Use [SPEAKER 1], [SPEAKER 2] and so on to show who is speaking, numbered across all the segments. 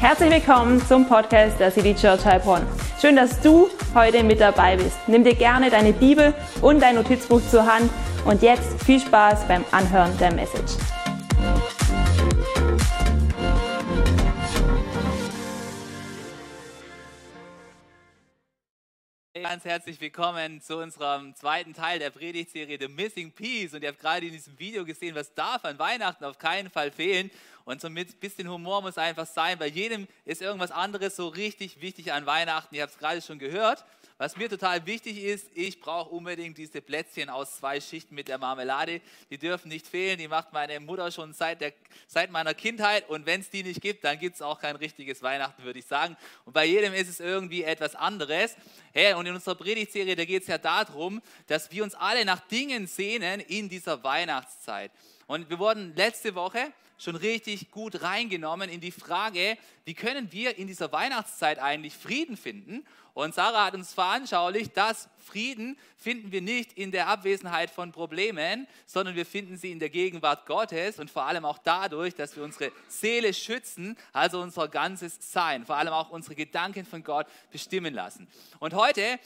[SPEAKER 1] Herzlich willkommen zum Podcast der City Church Heilbronn. Schön, dass du heute mit dabei bist. Nimm dir gerne deine Bibel und dein Notizbuch zur Hand und jetzt viel Spaß beim Anhören der Message.
[SPEAKER 2] Ganz herzlich willkommen zu unserem zweiten Teil der Predigtserie The Missing Piece. Und ihr habt gerade in diesem Video gesehen, was darf an Weihnachten auf keinen Fall fehlen. Und so ein bisschen Humor muss einfach sein. Bei jedem ist irgendwas anderes so richtig wichtig an Weihnachten. Ihr habt es gerade schon gehört. Was mir total wichtig ist, ich brauche unbedingt diese Plätzchen aus zwei Schichten mit der Marmelade. Die dürfen nicht fehlen. Die macht meine Mutter schon seit, der, seit meiner Kindheit. Und wenn es die nicht gibt, dann gibt es auch kein richtiges Weihnachten, würde ich sagen. Und bei jedem ist es irgendwie etwas anderes. Hey, und in unserer Predigtserie, da geht es ja darum, dass wir uns alle nach Dingen sehnen in dieser Weihnachtszeit. Und wir wurden letzte Woche schon richtig gut reingenommen in die Frage, wie können wir in dieser Weihnachtszeit eigentlich Frieden finden? Und Sarah hat uns veranschaulicht, dass Frieden finden wir nicht in der Abwesenheit von Problemen, sondern wir finden sie in der Gegenwart Gottes und vor allem auch dadurch, dass wir unsere Seele schützen, also unser ganzes Sein, vor allem auch unsere Gedanken von Gott bestimmen lassen. Und heute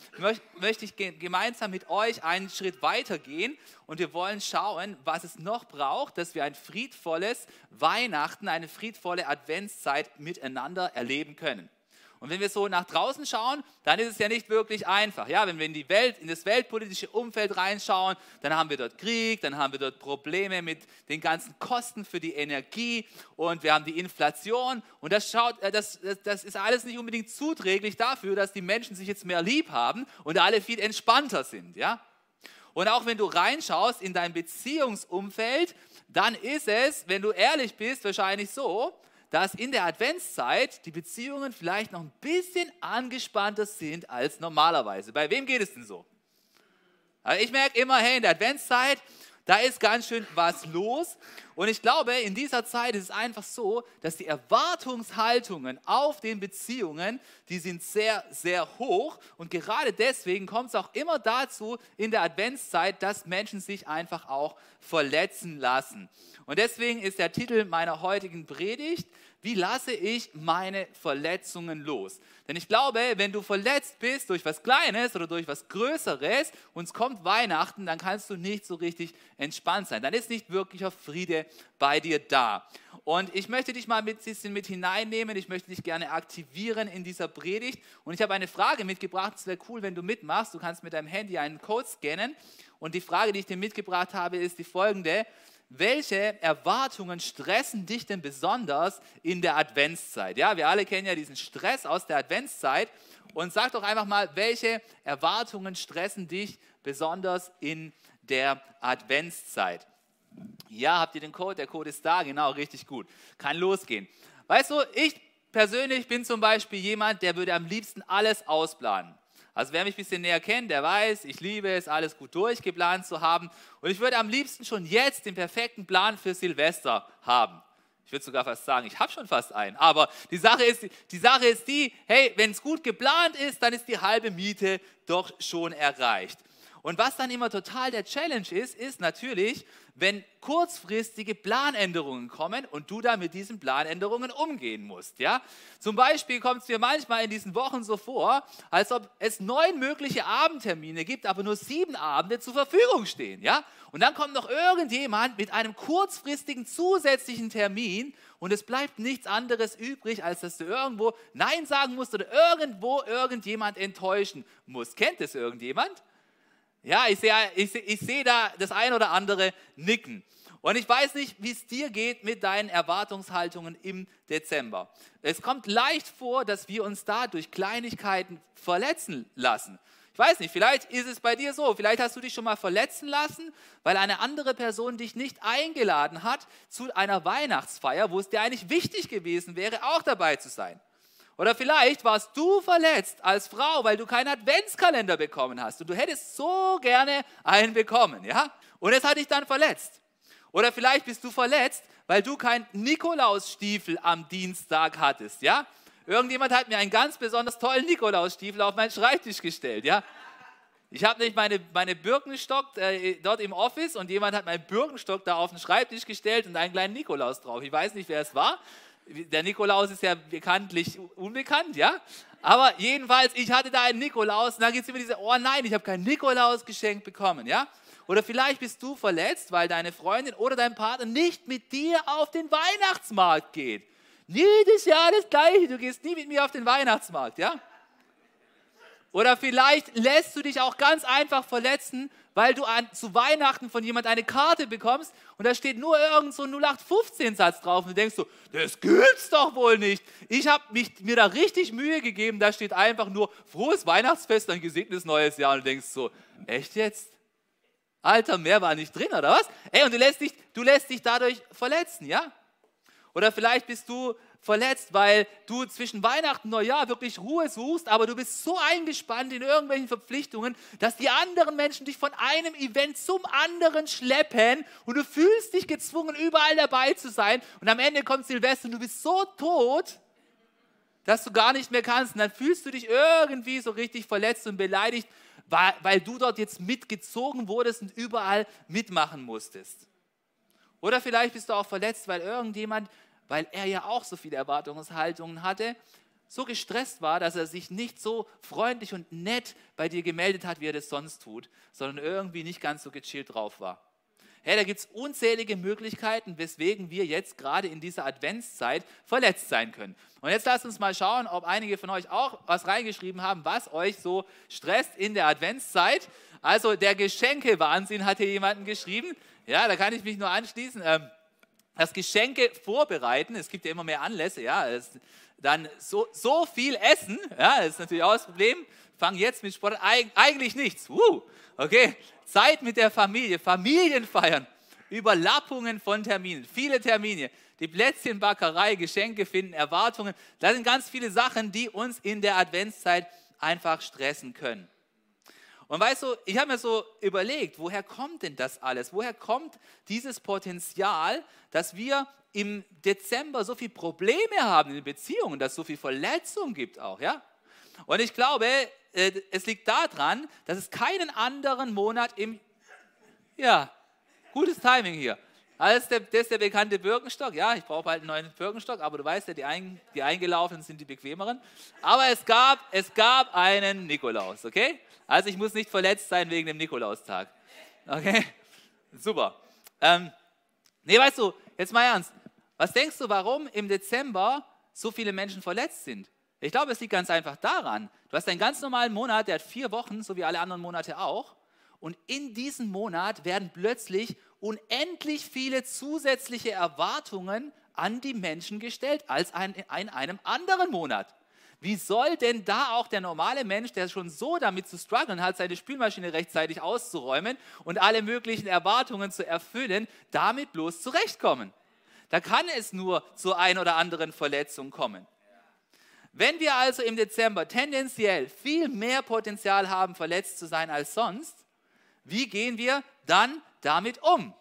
[SPEAKER 2] möchte ich gemeinsam mit euch einen Schritt weitergehen und wir wollen schauen, was es noch braucht, dass wir ein friedvolles Weihnachten, eine friedvolle Adventszeit miteinander erleben können. Und wenn wir so nach draußen schauen, dann ist es ja nicht wirklich einfach. Ja, wenn wir in die Welt, in das weltpolitische Umfeld reinschauen, dann haben wir dort Krieg, dann haben wir dort Probleme mit den ganzen Kosten für die Energie und wir haben die Inflation. Und das, schaut, äh, das, das ist alles nicht unbedingt zuträglich dafür, dass die Menschen sich jetzt mehr lieb haben und alle viel entspannter sind. Ja? Und auch wenn du reinschaust in dein Beziehungsumfeld, dann ist es, wenn du ehrlich bist, wahrscheinlich so, dass in der Adventszeit die Beziehungen vielleicht noch ein bisschen angespannter sind als normalerweise. Bei wem geht es denn so? Also ich merke immer, hey, in der Adventszeit, da ist ganz schön was los. Und ich glaube, in dieser Zeit ist es einfach so, dass die Erwartungshaltungen auf den Beziehungen, die sind sehr, sehr hoch. Und gerade deswegen kommt es auch immer dazu in der Adventszeit, dass Menschen sich einfach auch verletzen lassen. Und deswegen ist der Titel meiner heutigen Predigt, wie lasse ich meine Verletzungen los? Denn ich glaube, wenn du verletzt bist durch was Kleines oder durch was Größeres und es kommt Weihnachten, dann kannst du nicht so richtig entspannt sein. Dann ist nicht wirklicher Friede bei dir da. Und ich möchte dich mal ein bisschen mit hineinnehmen. Ich möchte dich gerne aktivieren in dieser Predigt. Und ich habe eine Frage mitgebracht. Es wäre cool, wenn du mitmachst. Du kannst mit deinem Handy einen Code scannen. Und die Frage, die ich dir mitgebracht habe, ist die folgende welche Erwartungen stressen dich denn besonders in der Adventszeit? Ja, wir alle kennen ja diesen Stress aus der Adventszeit. Und sag doch einfach mal, welche Erwartungen stressen dich besonders in der Adventszeit? Ja, habt ihr den Code? Der Code ist da, genau, richtig gut. Kann losgehen. Weißt du, ich persönlich bin zum Beispiel jemand, der würde am liebsten alles ausplanen. Also wer mich ein bisschen näher kennt, der weiß, ich liebe es, alles gut durchgeplant zu haben. Und ich würde am liebsten schon jetzt den perfekten Plan für Silvester haben. Ich würde sogar fast sagen, ich habe schon fast einen. Aber die Sache ist die, Sache ist die hey, wenn es gut geplant ist, dann ist die halbe Miete doch schon erreicht. Und was dann immer total der Challenge ist, ist natürlich, wenn kurzfristige Planänderungen kommen und du da mit diesen Planänderungen umgehen musst. Ja? Zum Beispiel kommt es mir manchmal in diesen Wochen so vor, als ob es neun mögliche Abendtermine gibt, aber nur sieben Abende zur Verfügung stehen. Ja? Und dann kommt noch irgendjemand mit einem kurzfristigen zusätzlichen Termin und es bleibt nichts anderes übrig, als dass du irgendwo Nein sagen musst oder irgendwo irgendjemand enttäuschen musst. Kennt es irgendjemand? Ja, ich sehe ich, ich seh da das ein oder andere Nicken. Und ich weiß nicht, wie es dir geht mit deinen Erwartungshaltungen im Dezember. Es kommt leicht vor, dass wir uns da durch Kleinigkeiten verletzen lassen. Ich weiß nicht, vielleicht ist es bei dir so, vielleicht hast du dich schon mal verletzen lassen, weil eine andere Person dich nicht eingeladen hat zu einer Weihnachtsfeier, wo es dir eigentlich wichtig gewesen wäre, auch dabei zu sein. Oder vielleicht warst du verletzt als Frau, weil du keinen Adventskalender bekommen hast und du hättest so gerne einen bekommen, ja? Und es hat dich dann verletzt. Oder vielleicht bist du verletzt, weil du keinen Nikolausstiefel am Dienstag hattest, ja? Irgendjemand hat mir einen ganz besonders tollen Nikolausstiefel auf meinen Schreibtisch gestellt, ja? Ich habe nicht meine, meine Birkenstock äh, dort im Office und jemand hat meinen Birkenstock da auf den Schreibtisch gestellt und einen kleinen Nikolaus drauf. Ich weiß nicht, wer es war. Der Nikolaus ist ja bekanntlich unbekannt, ja? Aber jedenfalls, ich hatte da einen Nikolaus und dann gibt es immer diese, oh nein, ich habe kein Nikolaus geschenkt bekommen, ja? Oder vielleicht bist du verletzt, weil deine Freundin oder dein Partner nicht mit dir auf den Weihnachtsmarkt geht. Jedes Jahr das Gleiche, du gehst nie mit mir auf den Weihnachtsmarkt, ja? Oder vielleicht lässt du dich auch ganz einfach verletzen, weil du an, zu Weihnachten von jemand eine Karte bekommst und da steht nur irgend so ein 0815-Satz drauf und du denkst so, das gibt's doch wohl nicht. Ich habe mir da richtig Mühe gegeben, da steht einfach nur frohes Weihnachtsfest, ein gesegnetes neues Jahr und du denkst so, echt jetzt? Alter, mehr war nicht drin, oder was? Ey, und du lässt dich, du lässt dich dadurch verletzen, ja? Oder vielleicht bist du verletzt, weil du zwischen Weihnachten und Neujahr wirklich Ruhe suchst, aber du bist so eingespannt in irgendwelchen Verpflichtungen, dass die anderen Menschen dich von einem Event zum anderen schleppen und du fühlst dich gezwungen, überall dabei zu sein. Und am Ende kommt Silvester und du bist so tot, dass du gar nicht mehr kannst. Und dann fühlst du dich irgendwie so richtig verletzt und beleidigt, weil, weil du dort jetzt mitgezogen wurdest und überall mitmachen musstest. Oder vielleicht bist du auch verletzt, weil irgendjemand weil er ja auch so viele Erwartungshaltungen hatte, so gestresst war, dass er sich nicht so freundlich und nett bei dir gemeldet hat, wie er das sonst tut, sondern irgendwie nicht ganz so gechillt drauf war. Hey, da gibt es unzählige Möglichkeiten, weswegen wir jetzt gerade in dieser Adventszeit verletzt sein können. Und jetzt lasst uns mal schauen, ob einige von euch auch was reingeschrieben haben, was euch so stresst in der Adventszeit. Also der Geschenkewahnsinn hat hier jemanden geschrieben. Ja, da kann ich mich nur anschließen. Ähm, das Geschenke vorbereiten, es gibt ja immer mehr Anlässe, ja, dann so, so viel essen, ja, ist natürlich auch das Problem. Fang jetzt mit Sport an, eigentlich nichts. Uh, okay, Zeit mit der Familie, Familienfeiern, Überlappungen von Terminen, viele Termine, die Plätzchenbackerei, Geschenke finden, Erwartungen. Das sind ganz viele Sachen, die uns in der Adventszeit einfach stressen können. Und weißt du, ich habe mir so überlegt, woher kommt denn das alles? Woher kommt dieses Potenzial, dass wir im Dezember so viele Probleme haben in den Beziehungen, dass es so viel Verletzung gibt auch, ja? Und ich glaube, äh, es liegt daran, dass es keinen anderen Monat im, ja, gutes Timing hier. Das ist, der, das ist der bekannte Birkenstock. Ja, ich brauche halt einen neuen Birkenstock, aber du weißt ja, die, ein, die eingelaufenen sind die bequemeren. Aber es gab, es gab einen Nikolaus, okay? Also ich muss nicht verletzt sein wegen dem Nikolaustag. Okay? Super. Ähm, nee, weißt du, jetzt mal ernst. Was denkst du, warum im Dezember so viele Menschen verletzt sind? Ich glaube, es liegt ganz einfach daran. Du hast einen ganz normalen Monat, der hat vier Wochen, so wie alle anderen Monate auch. Und in diesem Monat werden plötzlich unendlich viele zusätzliche Erwartungen an die Menschen gestellt als in einem anderen Monat. Wie soll denn da auch der normale Mensch, der schon so damit zu strugglen hat, seine Spülmaschine rechtzeitig auszuräumen und alle möglichen Erwartungen zu erfüllen, damit bloß zurechtkommen? Da kann es nur zu ein oder anderen Verletzung kommen. Wenn wir also im Dezember tendenziell viel mehr Potenzial haben, verletzt zu sein als sonst, wie gehen wir dann damit um?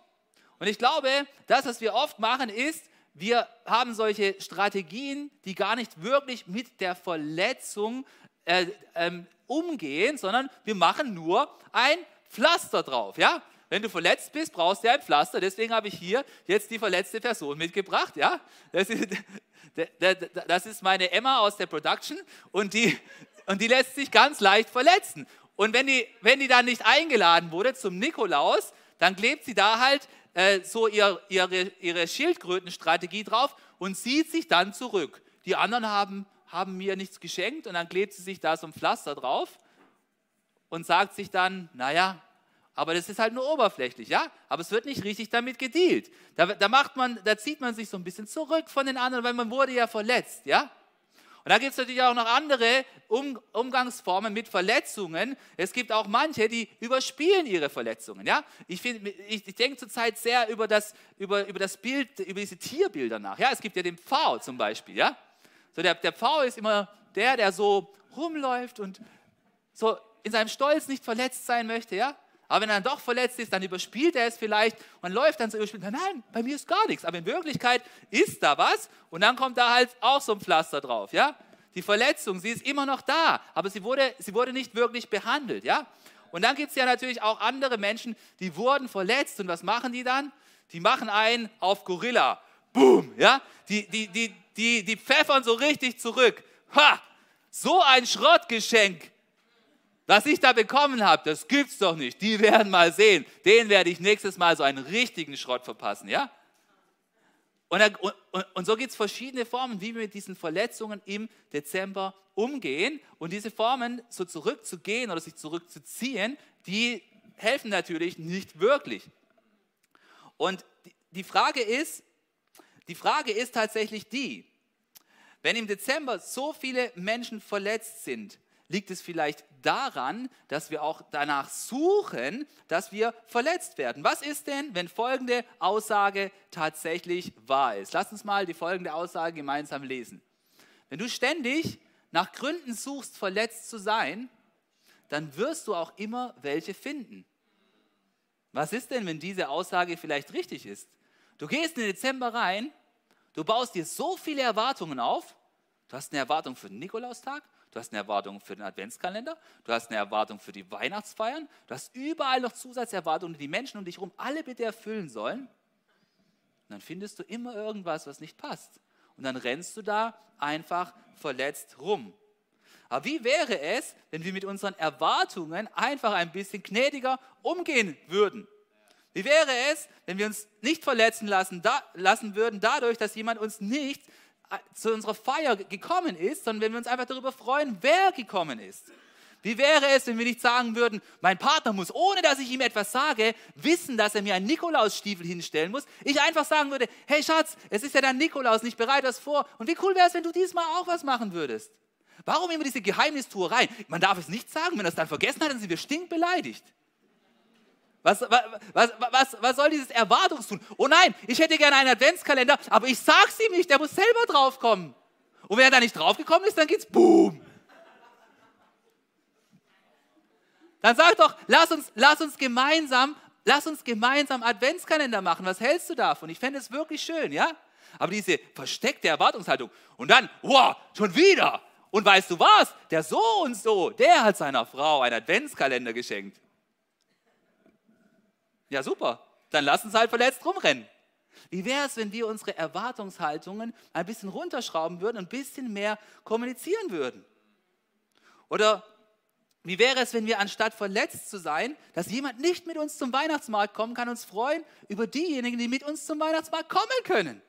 [SPEAKER 2] Und ich glaube, das, was wir oft machen, ist, wir haben solche Strategien, die gar nicht wirklich mit der Verletzung äh, ähm, umgehen, sondern wir machen nur ein Pflaster drauf. Ja? Wenn du verletzt bist, brauchst du ein Pflaster. Deswegen habe ich hier jetzt die verletzte Person mitgebracht. Ja? Das, ist, das ist meine Emma aus der Production und die, und die lässt sich ganz leicht verletzen. Und wenn die, wenn die dann nicht eingeladen wurde zum Nikolaus, dann klebt sie da halt äh, so ihr, ihre, ihre Schildkrötenstrategie drauf und zieht sich dann zurück. Die anderen haben, haben mir nichts geschenkt und dann klebt sie sich da so ein Pflaster drauf und sagt sich dann, naja, aber das ist halt nur oberflächlich, ja? Aber es wird nicht richtig damit gedealt. Da, da, macht man, da zieht man sich so ein bisschen zurück von den anderen, weil man wurde ja verletzt, ja? Und da gibt es natürlich auch noch andere um Umgangsformen mit Verletzungen. Es gibt auch manche, die überspielen ihre Verletzungen. Ja? Ich, ich, ich denke zurzeit sehr über das, über, über das Bild, über diese Tierbilder nach. Ja? Es gibt ja den Pfau zum Beispiel. Ja? So der, der Pfau ist immer der, der so rumläuft und so in seinem Stolz nicht verletzt sein möchte. Ja? Aber wenn er dann doch verletzt ist, dann überspielt er es vielleicht und läuft dann so überspielt. Nein, bei mir ist gar nichts. Aber in Wirklichkeit ist da was und dann kommt da halt auch so ein Pflaster drauf. Ja? Die Verletzung, sie ist immer noch da, aber sie wurde, sie wurde nicht wirklich behandelt. Ja? Und dann gibt es ja natürlich auch andere Menschen, die wurden verletzt. Und was machen die dann? Die machen einen auf Gorilla. boom, ja, die, die, die, die, die pfeffern so richtig zurück. Ha, so ein Schrottgeschenk, was ich da bekommen habe, das gibt's doch nicht. Die werden mal sehen. Den werde ich nächstes Mal so einen richtigen Schrott verpassen, ja? Und, und, und so gibt es verschiedene Formen, wie wir mit diesen Verletzungen im Dezember umgehen. Und diese Formen, so zurückzugehen oder sich zurückzuziehen, die helfen natürlich nicht wirklich. Und die Frage ist, die Frage ist tatsächlich die, wenn im Dezember so viele Menschen verletzt sind, liegt es vielleicht daran, dass wir auch danach suchen, dass wir verletzt werden. Was ist denn, wenn folgende Aussage tatsächlich wahr ist? Lass uns mal die folgende Aussage gemeinsam lesen. Wenn du ständig nach Gründen suchst, verletzt zu sein, dann wirst du auch immer welche finden. Was ist denn, wenn diese Aussage vielleicht richtig ist? Du gehst in den Dezember rein, du baust dir so viele Erwartungen auf, du hast eine Erwartung für den Nikolaustag, du hast eine Erwartung für den Adventskalender, du hast eine Erwartung für die Weihnachtsfeiern, du hast überall noch Zusatzerwartungen, die Menschen um dich herum alle bitte erfüllen sollen. Und dann findest du immer irgendwas, was nicht passt. Und dann rennst du da einfach verletzt rum. Aber wie wäre es, wenn wir mit unseren Erwartungen einfach ein bisschen gnädiger umgehen würden? Wie wäre es, wenn wir uns nicht verletzen lassen, da, lassen würden dadurch, dass jemand uns nicht zu unserer Feier gekommen ist, sondern wenn wir uns einfach darüber freuen, wer gekommen ist? Wie wäre es, wenn wir nicht sagen würden, mein Partner muss, ohne dass ich ihm etwas sage, wissen, dass er mir einen Nikolausstiefel hinstellen muss? Ich einfach sagen würde, hey Schatz, es ist ja dein Nikolaus, nicht bereit was vor. Und wie cool wäre es, wenn du diesmal auch was machen würdest? Warum immer diese Geheimnistuerei? Man darf es nicht sagen, wenn er es dann vergessen hat, dann sind wir stinkbeleidigt. Was, was, was, was, soll dieses Erwartungstun? Oh nein, ich hätte gerne einen Adventskalender, aber ich sag's ihm nicht, der muss selber draufkommen. Und wenn er da nicht draufgekommen ist, dann geht's boom. Dann sag doch, lass uns, lass uns gemeinsam, lass uns gemeinsam Adventskalender machen. Was hältst du davon? Ich fände es wirklich schön, ja? Aber diese versteckte Erwartungshaltung und dann, wow, schon wieder, und weißt du was? Der so und so, der hat seiner Frau einen Adventskalender geschenkt. Ja, super. Dann lass uns halt verletzt rumrennen. Wie wäre es, wenn wir unsere Erwartungshaltungen ein bisschen runterschrauben würden und ein bisschen mehr kommunizieren würden? Oder wie wäre es, wenn wir anstatt verletzt zu sein, dass jemand nicht mit uns zum Weihnachtsmarkt kommen kann, uns freuen über diejenigen, die mit uns zum Weihnachtsmarkt kommen können?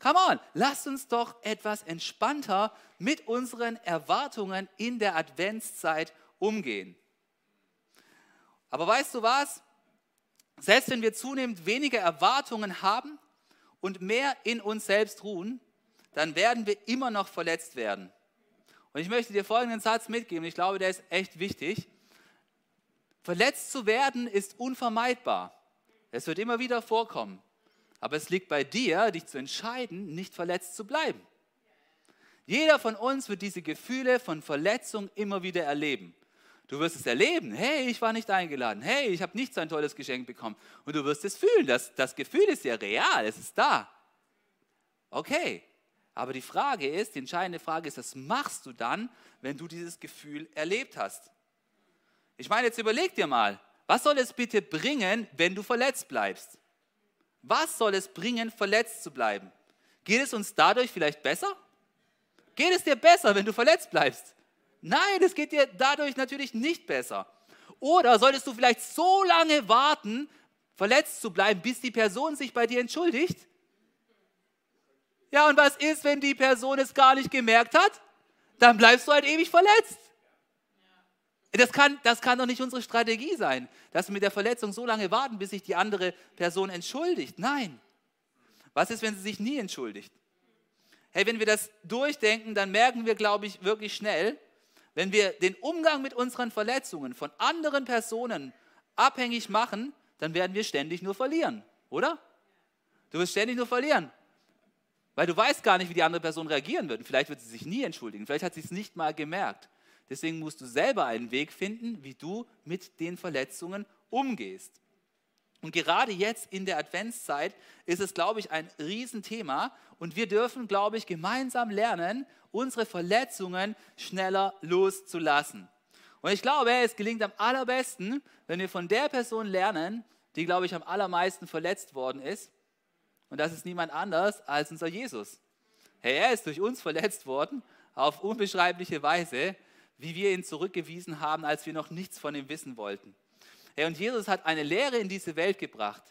[SPEAKER 2] Come on, lasst uns doch etwas entspannter mit unseren Erwartungen in der Adventszeit umgehen. Aber weißt du was? Selbst wenn wir zunehmend weniger Erwartungen haben und mehr in uns selbst ruhen, dann werden wir immer noch verletzt werden. Und ich möchte dir folgenden Satz mitgeben, ich glaube, der ist echt wichtig. Verletzt zu werden ist unvermeidbar. Es wird immer wieder vorkommen. Aber es liegt bei dir, dich zu entscheiden, nicht verletzt zu bleiben. Jeder von uns wird diese Gefühle von Verletzung immer wieder erleben. Du wirst es erleben. Hey, ich war nicht eingeladen. Hey, ich habe nicht so ein tolles Geschenk bekommen. Und du wirst es fühlen. Das, das Gefühl ist ja real. Es ist da. Okay. Aber die Frage ist, die entscheidende Frage ist, was machst du dann, wenn du dieses Gefühl erlebt hast? Ich meine, jetzt überleg dir mal, was soll es bitte bringen, wenn du verletzt bleibst? Was soll es bringen, verletzt zu bleiben? Geht es uns dadurch vielleicht besser? Geht es dir besser, wenn du verletzt bleibst? Nein, es geht dir dadurch natürlich nicht besser. Oder solltest du vielleicht so lange warten, verletzt zu bleiben, bis die Person sich bei dir entschuldigt? Ja, und was ist, wenn die Person es gar nicht gemerkt hat? Dann bleibst du halt ewig verletzt. Das kann, das kann doch nicht unsere Strategie sein, dass wir mit der Verletzung so lange warten, bis sich die andere Person entschuldigt. Nein. Was ist, wenn sie sich nie entschuldigt? Hey, wenn wir das durchdenken, dann merken wir, glaube ich, wirklich schnell, wenn wir den Umgang mit unseren Verletzungen von anderen Personen abhängig machen, dann werden wir ständig nur verlieren, oder? Du wirst ständig nur verlieren, weil du weißt gar nicht, wie die andere Person reagieren wird. Vielleicht wird sie sich nie entschuldigen, vielleicht hat sie es nicht mal gemerkt. Deswegen musst du selber einen Weg finden, wie du mit den Verletzungen umgehst. Und gerade jetzt in der Adventszeit ist es, glaube ich, ein Riesenthema. Und wir dürfen, glaube ich, gemeinsam lernen, unsere Verletzungen schneller loszulassen. Und ich glaube, es gelingt am allerbesten, wenn wir von der Person lernen, die, glaube ich, am allermeisten verletzt worden ist. Und das ist niemand anders als unser Jesus. Hey, er ist durch uns verletzt worden, auf unbeschreibliche Weise, wie wir ihn zurückgewiesen haben, als wir noch nichts von ihm wissen wollten. Und Jesus hat eine Lehre in diese Welt gebracht,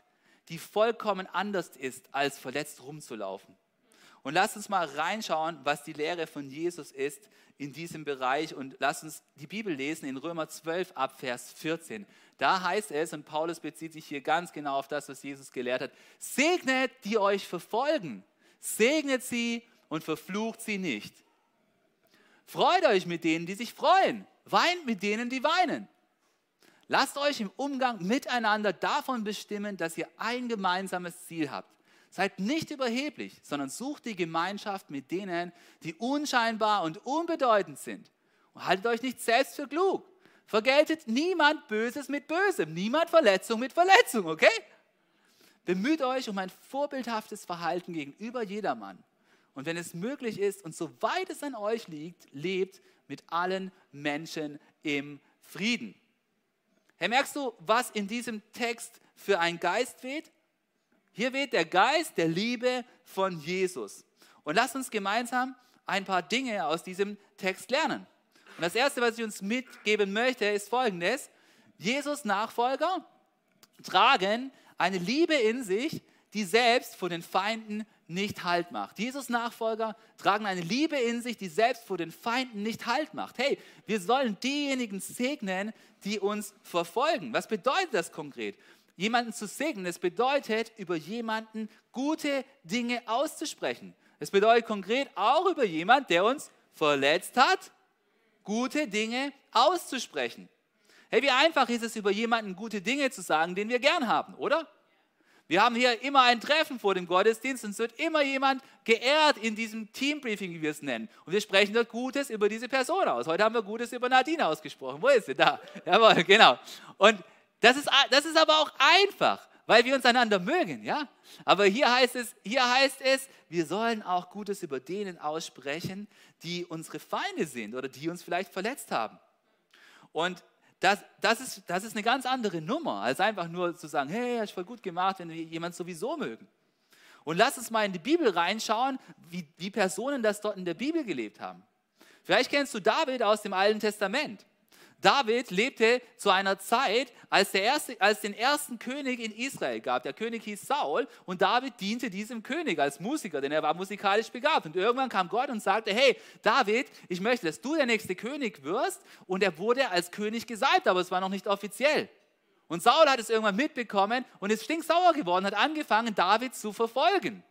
[SPEAKER 2] die vollkommen anders ist, als verletzt rumzulaufen. Und lass uns mal reinschauen, was die Lehre von Jesus ist in diesem Bereich. Und lass uns die Bibel lesen in Römer 12 ab Vers 14. Da heißt es, und Paulus bezieht sich hier ganz genau auf das, was Jesus gelehrt hat, segnet, die euch verfolgen, segnet sie und verflucht sie nicht. Freut euch mit denen, die sich freuen, weint mit denen, die weinen. Lasst euch im Umgang miteinander davon bestimmen, dass ihr ein gemeinsames Ziel habt. Seid nicht überheblich, sondern sucht die Gemeinschaft mit denen, die unscheinbar und unbedeutend sind. Und haltet euch nicht selbst für klug. Vergeltet niemand Böses mit Bösem, niemand Verletzung mit Verletzung, okay? Bemüht euch um ein vorbildhaftes Verhalten gegenüber jedermann. Und wenn es möglich ist und soweit es an euch liegt, lebt mit allen Menschen im Frieden. Hey, merkst du, was in diesem Text für ein Geist weht? Hier weht der Geist der Liebe von Jesus. Und lass uns gemeinsam ein paar Dinge aus diesem Text lernen. Und das Erste, was ich uns mitgeben möchte, ist folgendes. Jesus Nachfolger tragen eine Liebe in sich, die selbst vor den Feinden nicht Halt macht. Jesus Nachfolger tragen eine Liebe in sich, die selbst vor den Feinden nicht Halt macht. Hey, wir sollen diejenigen segnen, die uns verfolgen. Was bedeutet das konkret? jemanden zu segnen. Es bedeutet, über jemanden gute Dinge auszusprechen. Es bedeutet konkret auch über jemanden, der uns verletzt hat, gute Dinge auszusprechen. Hey, wie einfach ist es, über jemanden gute Dinge zu sagen, den wir gern haben, oder? Wir haben hier immer ein Treffen vor dem Gottesdienst und es wird immer jemand geehrt in diesem Teambriefing, wie wir es nennen. Und wir sprechen dort Gutes über diese Person aus. Heute haben wir Gutes über Nadine ausgesprochen. Wo ist sie? Da. Jawohl, genau. Und das ist, das ist aber auch einfach, weil wir uns einander mögen, ja? Aber hier heißt es, hier heißt es, wir sollen auch Gutes über denen aussprechen, die unsere Feinde sind oder die uns vielleicht verletzt haben. Und das, das, ist, das ist eine ganz andere Nummer, als einfach nur zu sagen, hey, hast voll gut gemacht, wenn wir jemand sowieso mögen. Und lass uns mal in die Bibel reinschauen, wie, wie Personen das dort in der Bibel gelebt haben. Vielleicht kennst du David aus dem Alten Testament. David lebte zu einer Zeit, als, der erste, als den ersten König in Israel gab. Der König hieß Saul und David diente diesem König als Musiker, denn er war musikalisch begabt. Und irgendwann kam Gott und sagte, hey David, ich möchte, dass du der nächste König wirst. Und er wurde als König gesalbt, aber es war noch nicht offiziell. Und Saul hat es irgendwann mitbekommen und ist stinksauer geworden, hat angefangen, David zu verfolgen.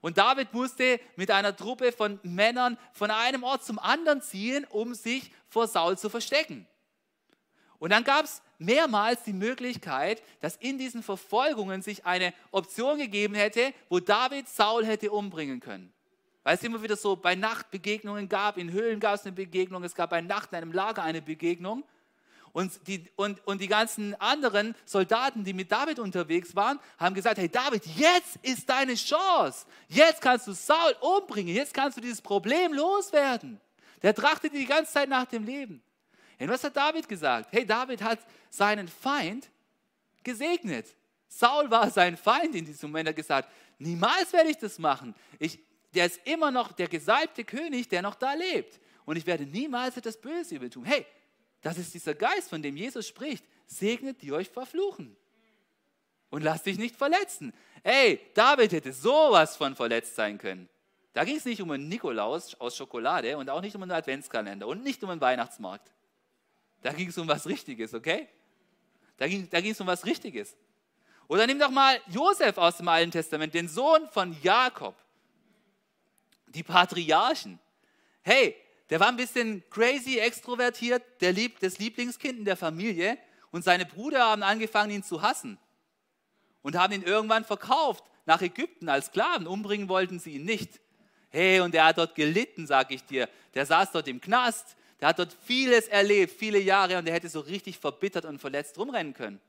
[SPEAKER 2] Und David musste mit einer Truppe von Männern von einem Ort zum anderen ziehen, um sich vor Saul zu verstecken. Und dann gab es mehrmals die Möglichkeit, dass in diesen Verfolgungen sich eine Option gegeben hätte, wo David Saul hätte umbringen können. Weil es immer wieder so bei Nacht Begegnungen gab, in Höhlen gab es eine Begegnung, es gab bei Nacht in einem Lager eine Begegnung. Und die, und, und die ganzen anderen Soldaten, die mit David unterwegs waren, haben gesagt, hey David, jetzt ist deine Chance. Jetzt kannst du Saul umbringen, jetzt kannst du dieses Problem loswerden. Der trachtet die ganze Zeit nach dem Leben. Und was hat David gesagt? Hey, David hat seinen Feind gesegnet. Saul war sein Feind in diesem Moment. Er hat gesagt, niemals werde ich das machen. Ich, der ist immer noch der gesalbte König, der noch da lebt. Und ich werde niemals etwas Böses über tun. Hey, das ist dieser Geist, von dem Jesus spricht. Segnet, die euch verfluchen. Und lasst dich nicht verletzen. Ey, David hätte sowas von verletzt sein können. Da ging es nicht um einen Nikolaus aus Schokolade und auch nicht um einen Adventskalender und nicht um einen Weihnachtsmarkt. Da ging es um was Richtiges, okay? Da ging, da es um was Richtiges. Oder nimm doch mal Josef aus dem Alten Testament, den Sohn von Jakob. Die Patriarchen. Hey, der war ein bisschen crazy, extrovertiert, der lieb, das Lieblingskind in der Familie. Und seine Brüder haben angefangen, ihn zu hassen. Und haben ihn irgendwann verkauft nach Ägypten als Sklaven. Umbringen wollten sie ihn nicht. Hey, und er hat dort gelitten, sag ich dir. Der saß dort im Knast, der hat dort vieles erlebt, viele Jahre und er hätte so richtig verbittert und verletzt rumrennen können.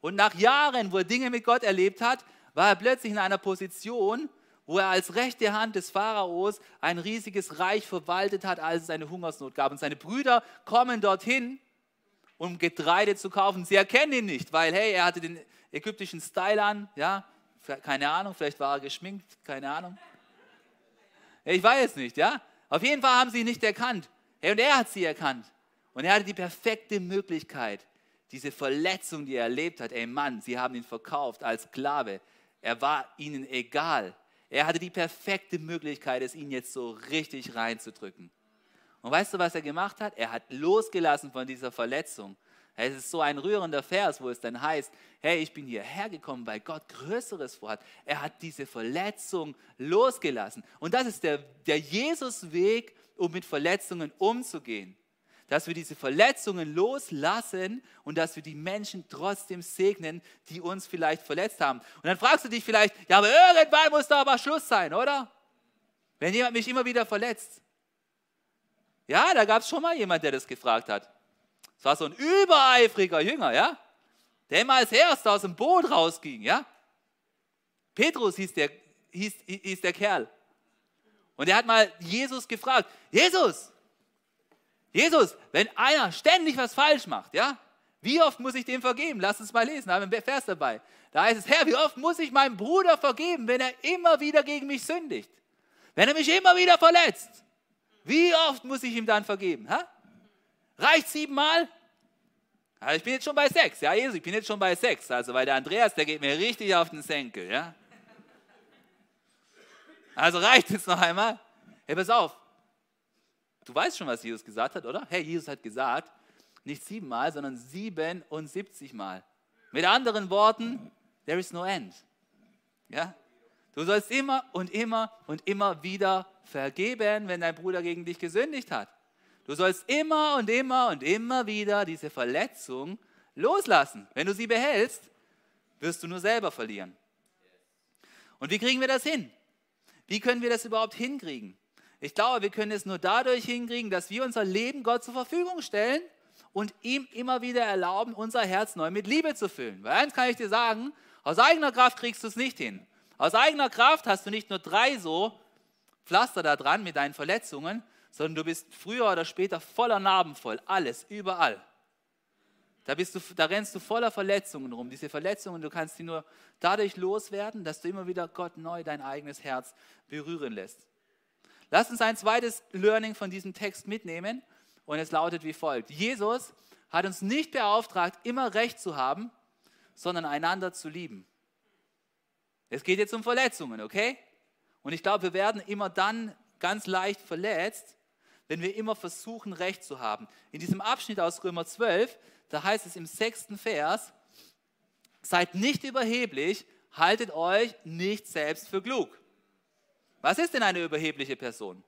[SPEAKER 2] Und nach Jahren, wo er Dinge mit Gott erlebt hat, war er plötzlich in einer Position, wo er als rechte Hand des Pharaos ein riesiges Reich verwaltet hat, als es eine Hungersnot gab. Und seine Brüder kommen dorthin, um Getreide zu kaufen. Sie erkennen ihn nicht, weil, hey, er hatte den ägyptischen Style an, ja, Keine Ahnung, vielleicht war er geschminkt, keine Ahnung. Ich weiß nicht, ja. Auf jeden Fall haben sie ihn nicht erkannt. Hey, und er hat sie erkannt. Und er hatte die perfekte Möglichkeit, diese Verletzung, die er erlebt hat. Ey Mann, sie haben ihn verkauft als Sklave. Er war ihnen egal. Er hatte die perfekte Möglichkeit, es ihnen jetzt so richtig reinzudrücken. Und weißt du, was er gemacht hat? Er hat losgelassen von dieser Verletzung. Es ist so ein rührender Vers, wo es dann heißt, hey, ich bin hierher gekommen, weil Gott Größeres vorhat. Er hat diese Verletzung losgelassen. Und das ist der, der Jesus-Weg, um mit Verletzungen umzugehen. Dass wir diese Verletzungen loslassen und dass wir die Menschen trotzdem segnen, die uns vielleicht verletzt haben. Und dann fragst du dich vielleicht, ja, aber irgendwann muss da aber Schluss sein, oder? Wenn jemand mich immer wieder verletzt. Ja, da gab es schon mal jemand, der das gefragt hat. Es war so ein übereifriger Jünger, ja, der immer als Erster aus dem Boot rausging, ja. Petrus hieß der, hieß, hieß der Kerl. Und er hat mal Jesus gefragt, Jesus, Jesus, wenn einer ständig was falsch macht, ja, wie oft muss ich dem vergeben? Lass uns mal lesen, da haben wir einen Vers dabei. Da heißt es, Herr, wie oft muss ich meinem Bruder vergeben, wenn er immer wieder gegen mich sündigt? Wenn er mich immer wieder verletzt? Wie oft muss ich ihm dann vergeben? Ha? Reicht siebenmal? Also ich bin jetzt schon bei sechs. Ja, Jesus, ich bin jetzt schon bei sechs. Also, weil der Andreas, der geht mir richtig auf den Senkel. Ja? Also reicht es noch einmal. Hey, pass auf. Du weißt schon, was Jesus gesagt hat, oder? Hey, Jesus hat gesagt, nicht siebenmal, sondern siebenundsiebzigmal. Mit anderen Worten, there is no end. Ja? Du sollst immer und immer und immer wieder vergeben, wenn dein Bruder gegen dich gesündigt hat. Du sollst immer und immer und immer wieder diese Verletzung loslassen. Wenn du sie behältst, wirst du nur selber verlieren. Und wie kriegen wir das hin? Wie können wir das überhaupt hinkriegen? Ich glaube, wir können es nur dadurch hinkriegen, dass wir unser Leben Gott zur Verfügung stellen und ihm immer wieder erlauben, unser Herz neu mit Liebe zu füllen. Weil eins kann ich dir sagen, aus eigener Kraft kriegst du es nicht hin. Aus eigener Kraft hast du nicht nur drei so Pflaster da dran mit deinen Verletzungen, sondern du bist früher oder später voller Narben voll, alles, überall. Da, bist du, da rennst du voller Verletzungen rum. Diese Verletzungen, du kannst sie nur dadurch loswerden, dass du immer wieder Gott neu dein eigenes Herz berühren lässt. Lass uns ein zweites Learning von diesem Text mitnehmen und es lautet wie folgt. Jesus hat uns nicht beauftragt, immer Recht zu haben, sondern einander zu lieben. Es geht jetzt um Verletzungen, okay? Und ich glaube, wir werden immer dann ganz leicht verletzt, wenn wir immer versuchen, Recht zu haben. In diesem Abschnitt aus Römer 12, da heißt es im sechsten Vers, seid nicht überheblich, haltet euch nicht selbst für klug. Was ist denn eine überhebliche Person?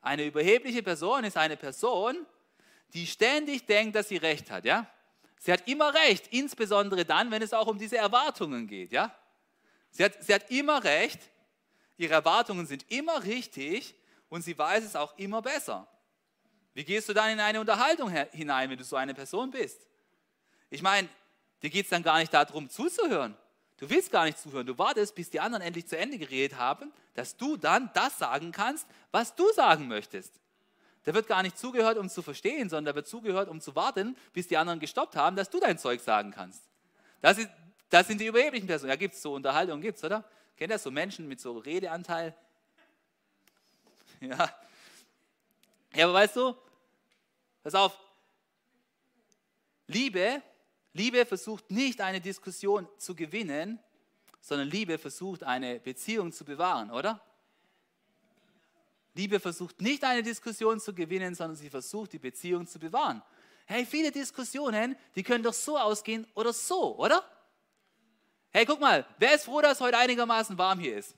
[SPEAKER 2] Eine überhebliche Person ist eine Person, die ständig denkt, dass sie Recht hat, ja? Sie hat immer Recht, insbesondere dann, wenn es auch um diese Erwartungen geht, ja? Sie hat, sie hat immer Recht, ihre Erwartungen sind immer richtig und sie weiß es auch immer besser. Wie gehst du dann in eine Unterhaltung hinein, wenn du so eine Person bist? Ich meine, dir geht es dann gar nicht darum, zuzuhören. Du willst gar nicht zuhören. Du wartest, bis die anderen endlich zu Ende geredet haben, dass du dann das sagen kannst, was du sagen möchtest. Da wird gar nicht zugehört, um zu verstehen, sondern da wird zugehört, um zu warten, bis die anderen gestoppt haben, dass du dein Zeug sagen kannst. Das, ist, das sind die überheblichen Personen. Ja, gibt es so Unterhaltungen, gibt es, oder? Kennt ihr so Menschen mit so Redeanteil? Ja. ja, aber weißt du, pass auf, Liebe, Liebe versucht nicht eine Diskussion zu gewinnen, sondern Liebe versucht eine Beziehung zu bewahren, oder? Liebe versucht nicht eine Diskussion zu gewinnen, sondern sie versucht die Beziehung zu bewahren. Hey, viele Diskussionen, die können doch so ausgehen oder so, oder? Hey, guck mal, wer ist froh, dass heute einigermaßen warm hier ist?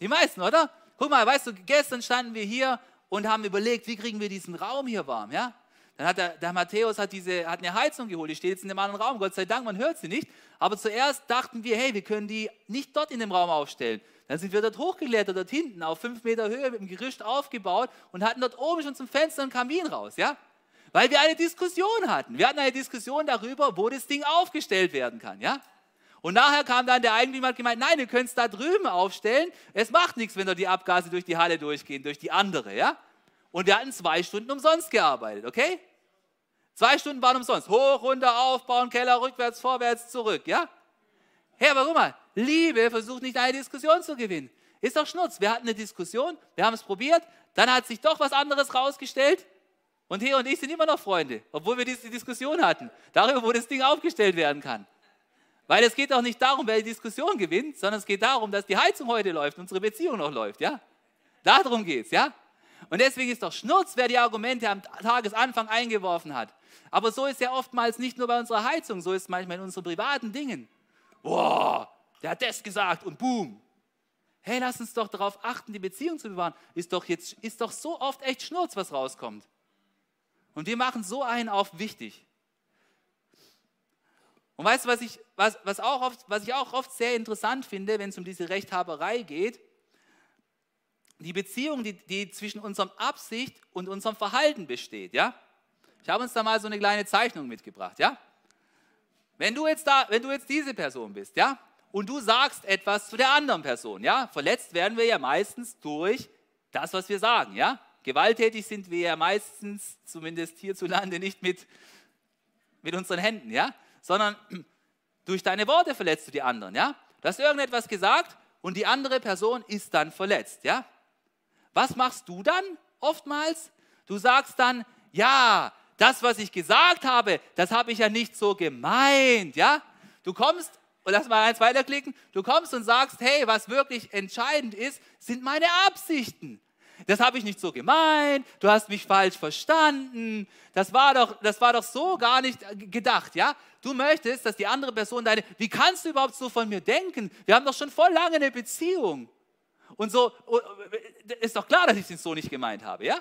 [SPEAKER 2] Die meisten, oder? Guck mal, weißt du, gestern standen wir hier und haben überlegt, wie kriegen wir diesen Raum hier warm, ja? Dann hat der, der Matthäus hat, diese, hat eine Heizung geholt, die steht jetzt in dem anderen Raum. Gott sei Dank, man hört sie nicht. Aber zuerst dachten wir, hey, wir können die nicht dort in dem Raum aufstellen. Dann sind wir dort hochgeklettert, dort hinten auf fünf Meter Höhe mit dem Gerüst aufgebaut und hatten dort oben schon zum Fenster einen Kamin raus, ja? Weil wir eine Diskussion hatten. Wir hatten eine Diskussion darüber, wo das Ding aufgestellt werden kann, ja? Und nachher kam dann der Eigentümer und hat gemeint, nein, ihr könnt es da drüben aufstellen. Es macht nichts, wenn da die Abgase durch die Halle durchgehen, durch die andere, ja? Und wir hatten zwei Stunden umsonst gearbeitet, okay? Zwei Stunden waren umsonst. Hoch, runter, aufbauen, Keller, rückwärts, vorwärts, zurück, ja? Aber guck mal, Liebe versucht nicht eine Diskussion zu gewinnen. Ist doch Schnurz. Wir hatten eine Diskussion, wir haben es probiert, dann hat sich doch was anderes rausgestellt und He und ich sind immer noch Freunde, obwohl wir diese Diskussion hatten, darüber, wo das Ding aufgestellt werden kann. Weil es geht doch nicht darum, wer die Diskussion gewinnt, sondern es geht darum, dass die Heizung heute läuft, unsere Beziehung noch läuft, ja? Darum geht es, ja? Und deswegen ist doch Schnurz, wer die Argumente am Tagesanfang eingeworfen hat. Aber so ist ja oftmals nicht nur bei unserer Heizung, so ist es manchmal in unseren privaten Dingen. Boah, der hat das gesagt und boom. Hey, lass uns doch darauf achten, die Beziehung zu bewahren. Ist doch, jetzt, ist doch so oft echt Schnurz, was rauskommt. Und wir machen so einen auf wichtig. Und weißt du, was ich, was, was, auch oft, was ich auch oft sehr interessant finde, wenn es um diese Rechthaberei geht? Die Beziehung, die, die zwischen unserem Absicht und unserem Verhalten besteht. Ja? Ich habe uns da mal so eine kleine Zeichnung mitgebracht. Ja? Wenn du jetzt da, wenn du jetzt diese Person bist, ja, und du sagst etwas zu der anderen Person, ja, verletzt werden wir ja meistens durch das, was wir sagen, ja. Gewalttätig sind wir ja meistens, zumindest hierzulande, nicht mit, mit unseren Händen, ja, sondern durch deine Worte verletzt du die anderen, ja. Du hast irgendetwas gesagt und die andere Person ist dann verletzt, ja. Was machst du dann oftmals? Du sagst dann, ja, das, was ich gesagt habe, das habe ich ja nicht so gemeint, ja? Du kommst, und lass mal eins weiterklicken, du kommst und sagst, hey, was wirklich entscheidend ist, sind meine Absichten. Das habe ich nicht so gemeint, du hast mich falsch verstanden, das war doch, das war doch so gar nicht gedacht, ja? Du möchtest, dass die andere Person deine, wie kannst du überhaupt so von mir denken? Wir haben doch schon voll lange eine Beziehung. Und so, oh, ist doch klar, dass ich es so nicht gemeint habe, ja?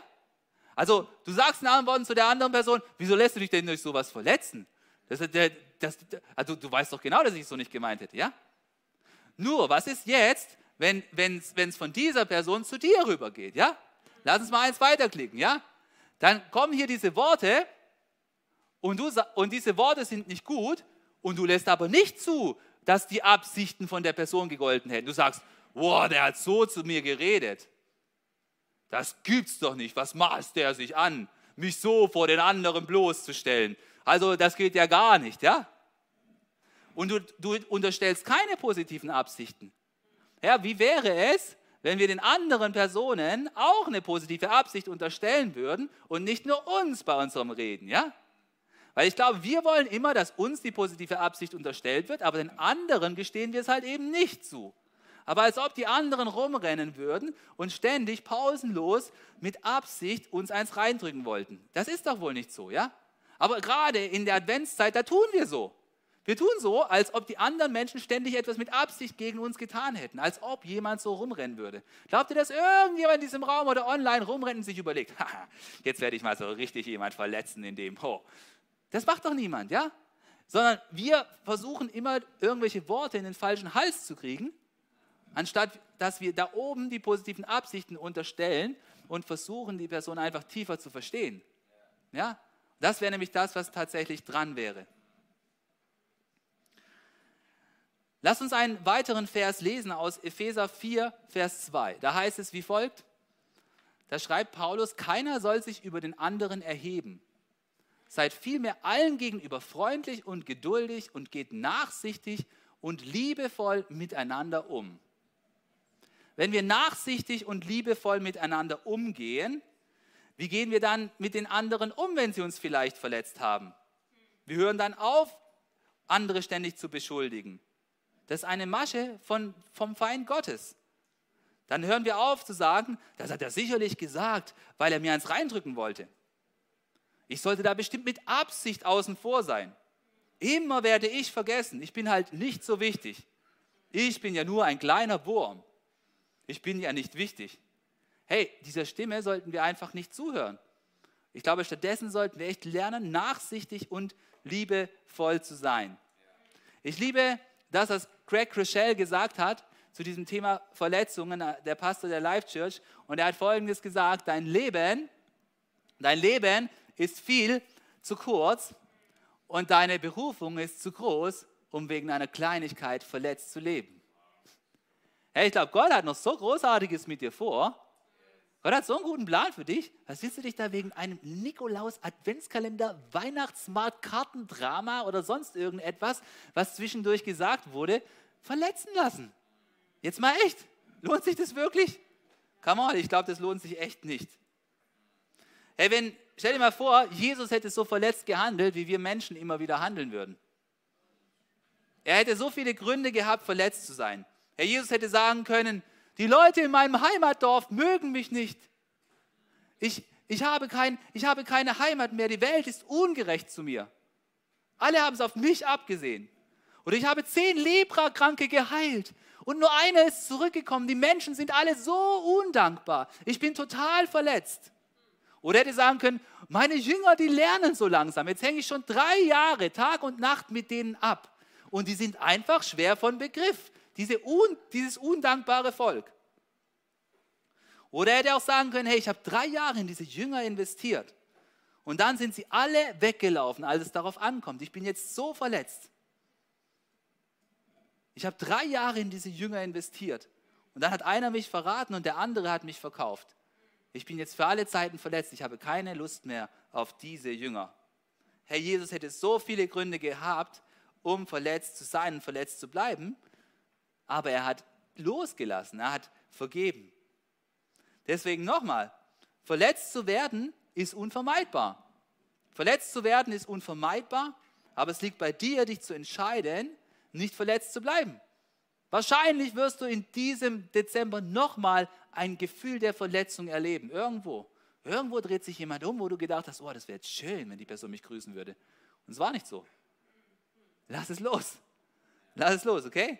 [SPEAKER 2] Also du sagst in anderen Worten zu der anderen Person, wieso lässt du dich denn durch sowas verletzen? Das, das, also du weißt doch genau, dass ich es so nicht gemeint hätte, ja? Nur, was ist jetzt, wenn es von dieser Person zu dir rübergeht, ja? Lass uns mal eins weiterklicken, ja? Dann kommen hier diese Worte und, du, und diese Worte sind nicht gut und du lässt aber nicht zu, dass die Absichten von der Person gegolten hätten. Du sagst, boah, der hat so zu mir geredet. Das gibt's doch nicht. Was maßt der sich an, mich so vor den anderen bloßzustellen? Also das geht ja gar nicht, ja? Und du, du unterstellst keine positiven Absichten. Ja, wie wäre es, wenn wir den anderen Personen auch eine positive Absicht unterstellen würden und nicht nur uns bei unserem Reden, ja? Weil ich glaube, wir wollen immer, dass uns die positive Absicht unterstellt wird, aber den anderen gestehen wir es halt eben nicht zu aber als ob die anderen rumrennen würden und ständig pausenlos mit Absicht uns eins reindrücken wollten. Das ist doch wohl nicht so, ja? Aber gerade in der Adventszeit, da tun wir so. Wir tun so, als ob die anderen Menschen ständig etwas mit Absicht gegen uns getan hätten, als ob jemand so rumrennen würde. Glaubt ihr, dass irgendjemand in diesem Raum oder online rumrennt und sich überlegt, jetzt werde ich mal so richtig jemand verletzen in dem, oh. Das macht doch niemand, ja? Sondern wir versuchen immer irgendwelche Worte in den falschen Hals zu kriegen anstatt dass wir da oben die positiven Absichten unterstellen und versuchen, die Person einfach tiefer zu verstehen. Ja? Das wäre nämlich das, was tatsächlich dran wäre. Lass uns einen weiteren Vers lesen aus Epheser 4, Vers 2. Da heißt es wie folgt. Da schreibt Paulus, keiner soll sich über den anderen erheben. Seid vielmehr allen gegenüber freundlich und geduldig und geht nachsichtig und liebevoll miteinander um. Wenn wir nachsichtig und liebevoll miteinander umgehen, wie gehen wir dann mit den anderen um, wenn sie uns vielleicht verletzt haben? Wir hören dann auf, andere ständig zu beschuldigen. Das ist eine Masche von, vom Feind Gottes. Dann hören wir auf zu sagen, das hat er sicherlich gesagt, weil er mir eins reindrücken wollte. Ich sollte da bestimmt mit Absicht außen vor sein. Immer werde ich vergessen, ich bin halt nicht so wichtig. Ich bin ja nur ein kleiner Wurm ich bin ja nicht wichtig. Hey, dieser Stimme sollten wir einfach nicht zuhören. Ich glaube, stattdessen sollten wir echt lernen, nachsichtig und liebevoll zu sein. Ich liebe das, was Craig Rochelle gesagt hat zu diesem Thema Verletzungen, der Pastor der Life Church. Und er hat Folgendes gesagt, dein Leben, dein Leben ist viel zu kurz und deine Berufung ist zu groß, um wegen einer Kleinigkeit verletzt zu leben. Hey, ich glaube, Gott hat noch so Großartiges mit dir vor. Gott hat so einen guten Plan für dich. Was willst du dich da wegen einem Nikolaus-Adventskalender, Weihnachtsmarkt, Kartendrama oder sonst irgendetwas, was zwischendurch gesagt wurde, verletzen lassen. Jetzt mal echt. Lohnt sich das wirklich? Come on, ich glaube, das lohnt sich echt nicht. Hey, wenn, stell dir mal vor, Jesus hätte so verletzt gehandelt, wie wir Menschen immer wieder handeln würden. Er hätte so viele Gründe gehabt, verletzt zu sein. Herr Jesus hätte sagen können, die Leute in meinem Heimatdorf mögen mich nicht. Ich, ich, habe kein, ich habe keine Heimat mehr. Die Welt ist ungerecht zu mir. Alle haben es auf mich abgesehen. Oder ich habe zehn Leprakranke geheilt und nur einer ist zurückgekommen. Die Menschen sind alle so undankbar. Ich bin total verletzt. Oder hätte sagen können, meine Jünger, die lernen so langsam. Jetzt hänge ich schon drei Jahre Tag und Nacht mit denen ab und die sind einfach schwer von Begriff. Diese un, dieses undankbare Volk. Oder er hätte auch sagen können, hey, ich habe drei Jahre in diese Jünger investiert. Und dann sind sie alle weggelaufen, als es darauf ankommt. Ich bin jetzt so verletzt. Ich habe drei Jahre in diese Jünger investiert. Und dann hat einer mich verraten und der andere hat mich verkauft. Ich bin jetzt für alle Zeiten verletzt. Ich habe keine Lust mehr auf diese Jünger. Herr Jesus hätte so viele Gründe gehabt, um verletzt zu sein und verletzt zu bleiben. Aber er hat losgelassen, er hat vergeben. Deswegen nochmal, verletzt zu werden ist unvermeidbar. Verletzt zu werden ist unvermeidbar, aber es liegt bei dir, dich zu entscheiden, nicht verletzt zu bleiben. Wahrscheinlich wirst du in diesem Dezember nochmal ein Gefühl der Verletzung erleben. Irgendwo. Irgendwo dreht sich jemand um, wo du gedacht hast, oh, das wäre jetzt schön, wenn die Person mich grüßen würde. Und es war nicht so. Lass es los. Lass es los, okay?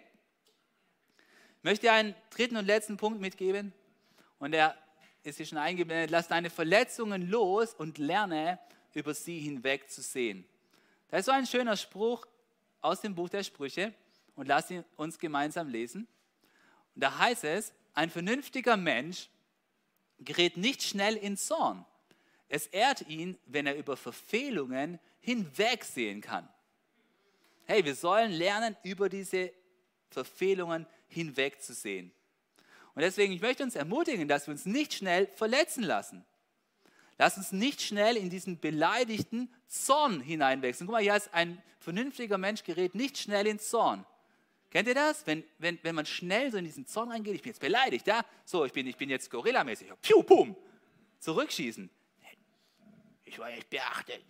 [SPEAKER 2] Möchte einen dritten und letzten Punkt mitgeben. Und der ist hier schon eingeblendet. Lass deine Verletzungen los und lerne, über sie hinweg zu sehen. Da ist so ein schöner Spruch aus dem Buch der Sprüche. Und lass ihn uns gemeinsam lesen. Und da heißt es, ein vernünftiger Mensch gerät nicht schnell in Zorn. Es ehrt ihn, wenn er über Verfehlungen hinwegsehen kann hey, wir sollen lernen, über diese Verfehlungen hinwegzusehen. Und deswegen, ich möchte uns ermutigen, dass wir uns nicht schnell verletzen lassen. Lass uns nicht schnell in diesen beleidigten Zorn hineinwechseln. Guck mal, hier ist ein vernünftiger Mensch gerät nicht schnell in Zorn. Kennt ihr das? Wenn, wenn, wenn man schnell so in diesen Zorn reingeht, ich bin jetzt beleidigt, ja? So, ich bin, ich bin jetzt Gorilla-mäßig. Piu, pum. Zurückschießen. Ich war nicht beachtet.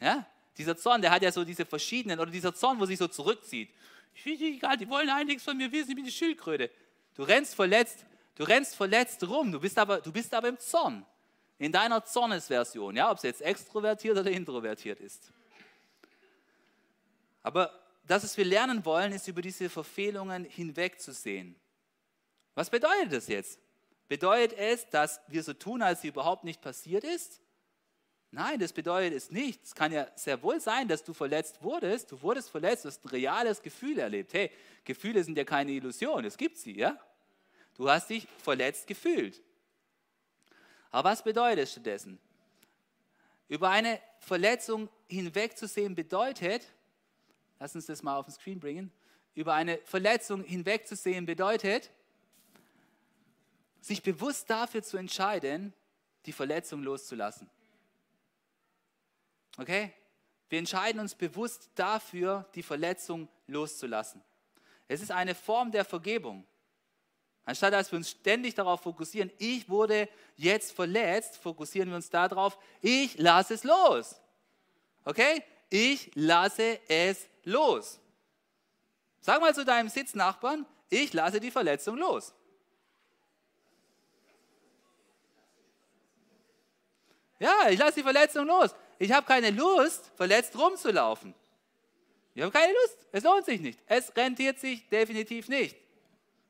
[SPEAKER 2] Ja? Dieser Zorn, der hat ja so diese verschiedenen, oder dieser Zorn, wo sich so zurückzieht. Ich will egal, die wollen eigentlich von mir wissen, ich bin die Schildkröte. Du rennst verletzt, du rennst verletzt rum, du bist aber, du bist aber im Zorn. In deiner Zornesversion, ja, ob es jetzt extrovertiert oder introvertiert ist. Aber das, was wir lernen wollen, ist über diese Verfehlungen hinwegzusehen. Was bedeutet das jetzt? Bedeutet es, dass wir so tun, als sie überhaupt nicht passiert ist? Nein, das bedeutet es nicht. Es kann ja sehr wohl sein, dass du verletzt wurdest. Du wurdest verletzt, du hast ein reales Gefühl erlebt. Hey, Gefühle sind ja keine Illusion, es gibt sie, ja? Du hast dich verletzt gefühlt. Aber was bedeutet es stattdessen? Über eine Verletzung hinwegzusehen bedeutet, lass uns das mal auf den Screen bringen, über eine Verletzung hinwegzusehen bedeutet, sich bewusst dafür zu entscheiden, die Verletzung loszulassen. Okay? Wir entscheiden uns bewusst dafür, die Verletzung loszulassen. Es ist eine Form der Vergebung. Anstatt dass wir uns ständig darauf fokussieren, ich wurde jetzt verletzt, fokussieren wir uns darauf, ich lasse es los. Okay? Ich lasse es los. Sag mal zu deinem Sitznachbarn, ich lasse die Verletzung los. Ja, ich lasse die Verletzung los. Ich habe keine Lust, verletzt rumzulaufen. Ich habe keine Lust. Es lohnt sich nicht. Es rentiert sich definitiv nicht.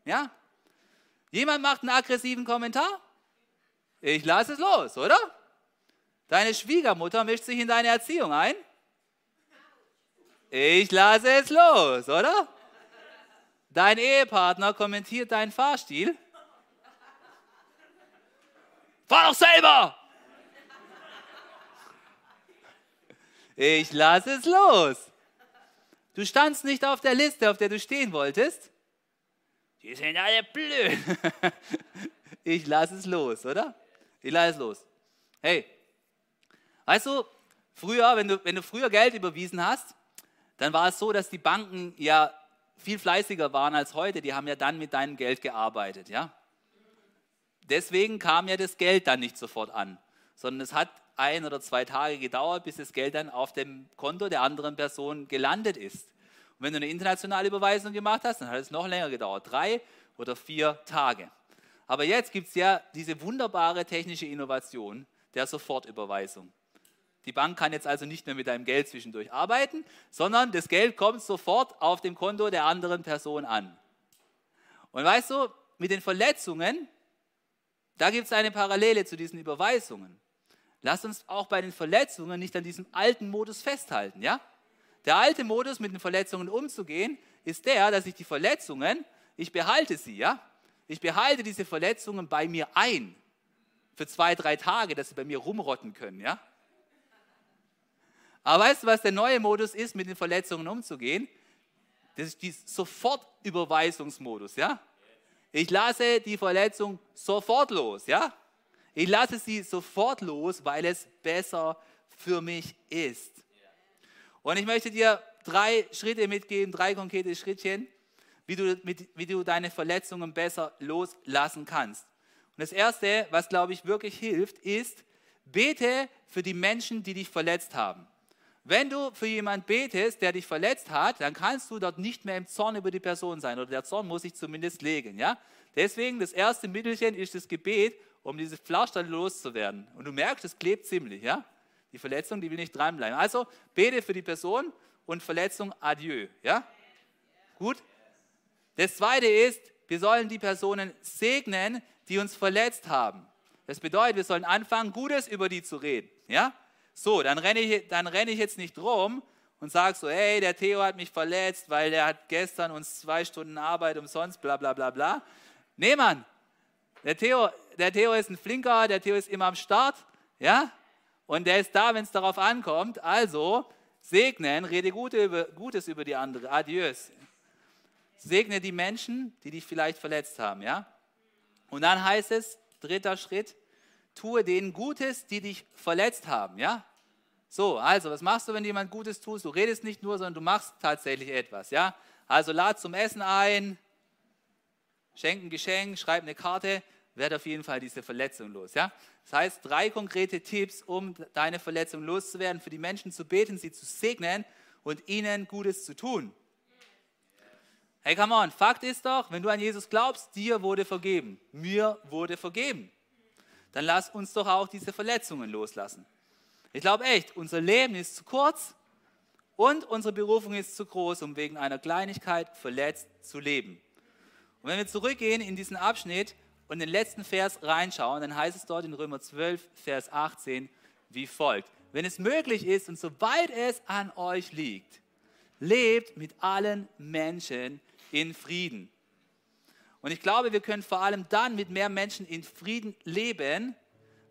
[SPEAKER 2] Ja? Jemand macht einen aggressiven Kommentar? Ich lasse es los, oder? Deine Schwiegermutter mischt sich in deine Erziehung ein? Ich lasse es los, oder? Dein Ehepartner kommentiert deinen Fahrstil? Fahr doch selber! Ich lasse es los. Du standst nicht auf der Liste, auf der du stehen wolltest. Die sind alle blöd. Ich lasse es los, oder? Ich lasse es los. Hey, weißt du, früher, wenn du, wenn du früher Geld überwiesen hast, dann war es so, dass die Banken ja viel fleißiger waren als heute, die haben ja dann mit deinem Geld gearbeitet, ja. Deswegen kam ja das Geld dann nicht sofort an, sondern es hat ein oder zwei Tage gedauert, bis das Geld dann auf dem Konto der anderen Person gelandet ist. Und wenn du eine internationale Überweisung gemacht hast, dann hat es noch länger gedauert, drei oder vier Tage. Aber jetzt gibt es ja diese wunderbare technische Innovation der Sofortüberweisung. Die Bank kann jetzt also nicht mehr mit deinem Geld zwischendurch arbeiten, sondern das Geld kommt sofort auf dem Konto der anderen Person an. Und weißt du, mit den Verletzungen, da gibt es eine Parallele zu diesen Überweisungen. Lass uns auch bei den Verletzungen nicht an diesem alten Modus festhalten, ja? Der alte Modus, mit den Verletzungen umzugehen, ist der, dass ich die Verletzungen, ich behalte sie, ja? Ich behalte diese Verletzungen bei mir ein für zwei, drei Tage, dass sie bei mir rumrotten können, ja? Aber weißt du, was der neue Modus ist, mit den Verletzungen umzugehen? Das ist die Sofortüberweisungsmodus, ja? Ich lasse die Verletzung sofort los, ja? Ich lasse sie sofort los, weil es besser für mich ist. Und ich möchte dir drei Schritte mitgeben, drei konkrete Schrittchen, wie du, mit, wie du deine Verletzungen besser loslassen kannst. Und das Erste, was, glaube ich, wirklich hilft, ist, bete für die Menschen, die dich verletzt haben. Wenn du für jemanden betest, der dich verletzt hat, dann kannst du dort nicht mehr im Zorn über die Person sein oder der Zorn muss sich zumindest legen. Ja? Deswegen das erste Mittelchen ist das Gebet, um diese Pflaster loszuwerden. Und du merkst, es klebt ziemlich. Ja? Die Verletzung, die will nicht dranbleiben. Also bete für die Person und Verletzung adieu. Ja? Gut? Das zweite ist, wir sollen die Personen segnen, die uns verletzt haben. Das bedeutet, wir sollen anfangen, Gutes über die zu reden. Ja? So, dann renne ich, dann renne ich jetzt nicht rum und sage so, hey, der Theo hat mich verletzt, weil der hat gestern uns zwei Stunden Arbeit umsonst, bla bla bla bla. Nee, Mann, der Theo, der Theo ist ein Flinker, der Theo ist immer am Start, ja, und der ist da, wenn es darauf ankommt. Also, segnen, rede Gutes über die andere, adieus. Segne die Menschen, die dich vielleicht verletzt haben, ja. Und dann heißt es, dritter Schritt, tue denen Gutes, die dich verletzt haben, ja? So, also, was machst du, wenn jemand Gutes tust? Du redest nicht nur, sondern du machst tatsächlich etwas, ja? Also, lad zum Essen ein, schenk ein Geschenk, schreib eine Karte, werd auf jeden Fall diese Verletzung los, ja? Das heißt, drei konkrete Tipps, um deine Verletzung loszuwerden, für die Menschen zu beten, sie zu segnen und ihnen Gutes zu tun. Hey, come on, Fakt ist doch, wenn du an Jesus glaubst, dir wurde vergeben, mir wurde vergeben dann lass uns doch auch diese Verletzungen loslassen. Ich glaube echt, unser Leben ist zu kurz und unsere Berufung ist zu groß, um wegen einer Kleinigkeit verletzt zu leben. Und wenn wir zurückgehen in diesen Abschnitt und den letzten Vers reinschauen, dann heißt es dort in Römer 12, Vers 18 wie folgt. Wenn es möglich ist und soweit es an euch liegt, lebt mit allen Menschen in Frieden. Und ich glaube, wir können vor allem dann mit mehr Menschen in Frieden leben,